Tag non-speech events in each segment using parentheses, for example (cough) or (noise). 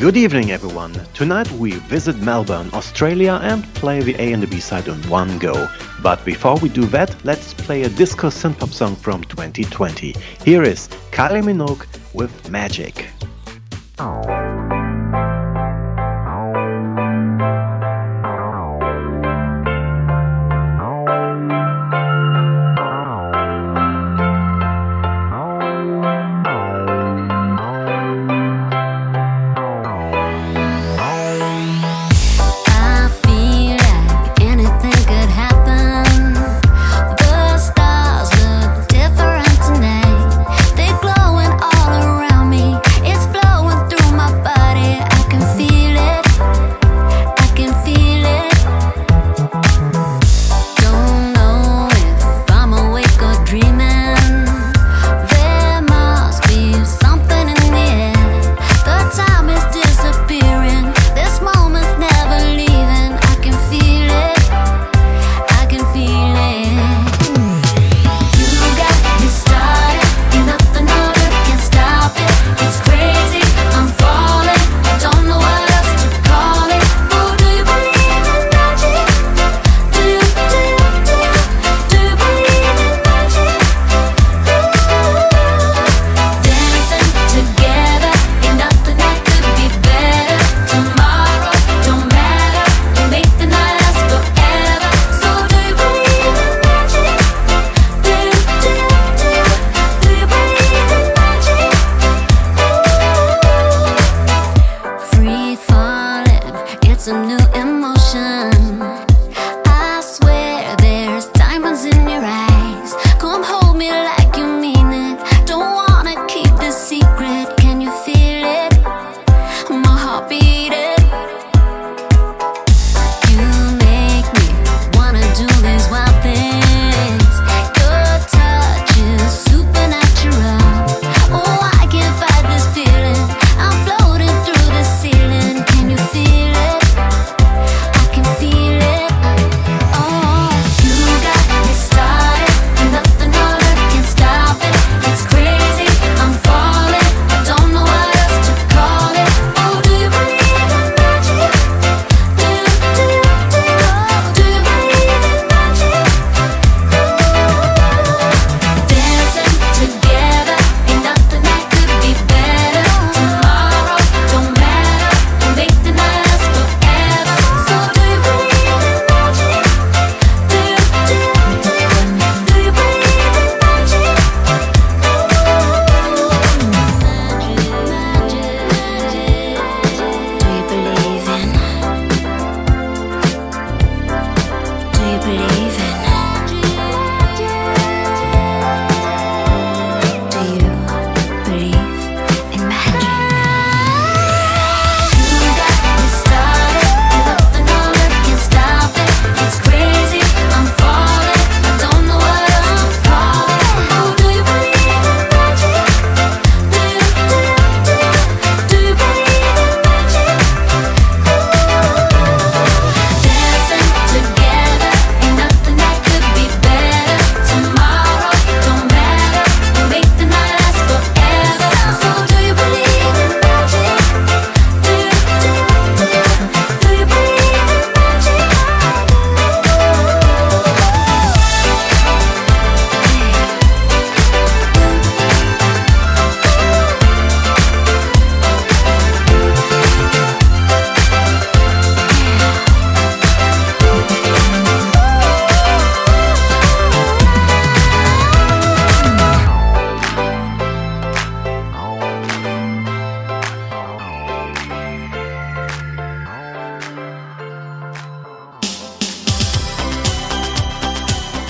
Good evening, everyone. Tonight we visit Melbourne, Australia, and play the A and the B side on one go. But before we do that, let's play a disco synthpop song from 2020. Here is Kylie Minogue with Magic. Oh.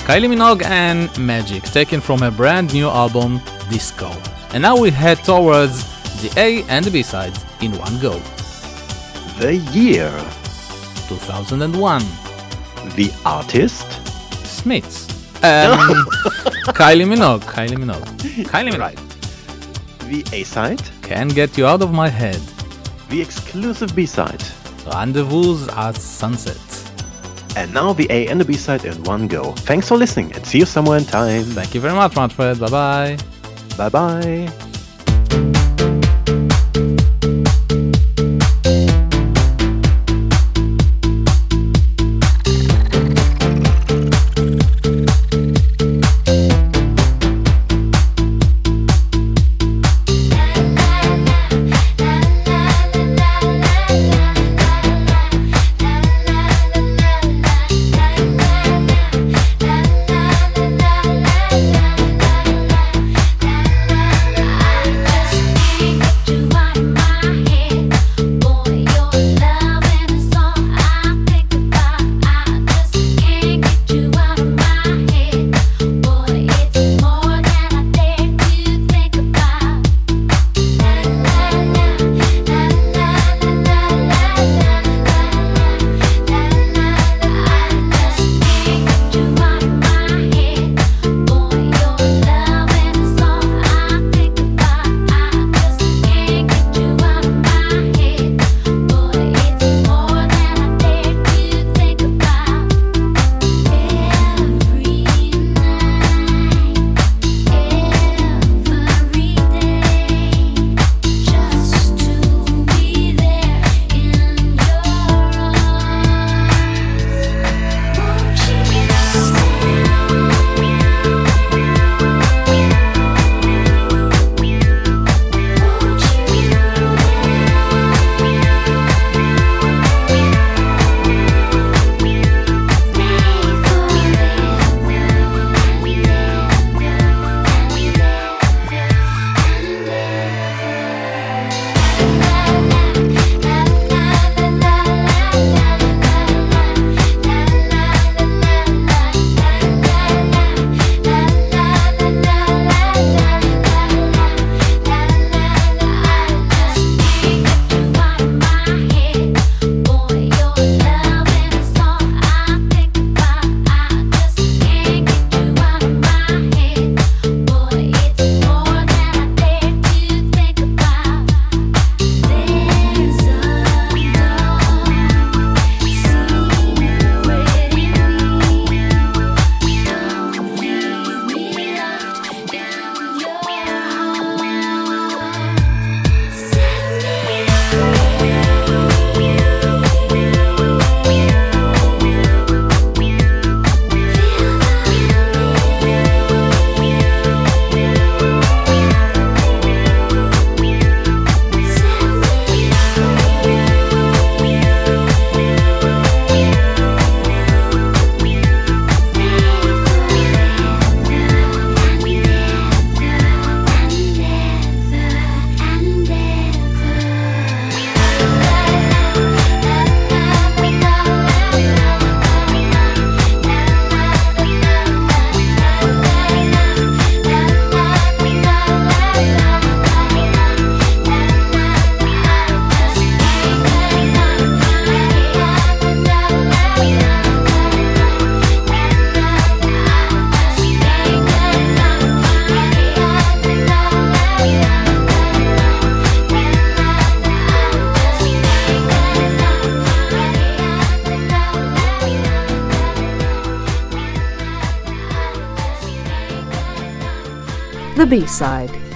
Kylie Minogue and Magic, taken from her brand new album Disco. And now we head towards the A and the B sides in one go. The year 2001. The artist Smiths. Um, (laughs) Kylie Minogue. Kylie Minogue. Kylie Minogue. The A side. Can't Get You Out of My Head. The exclusive B side. Rendezvous at Sunset. And now the A and the B side in one go. Thanks for listening and see you somewhere in time. Thank you very much, Manfred. Bye bye. Bye bye. B-side.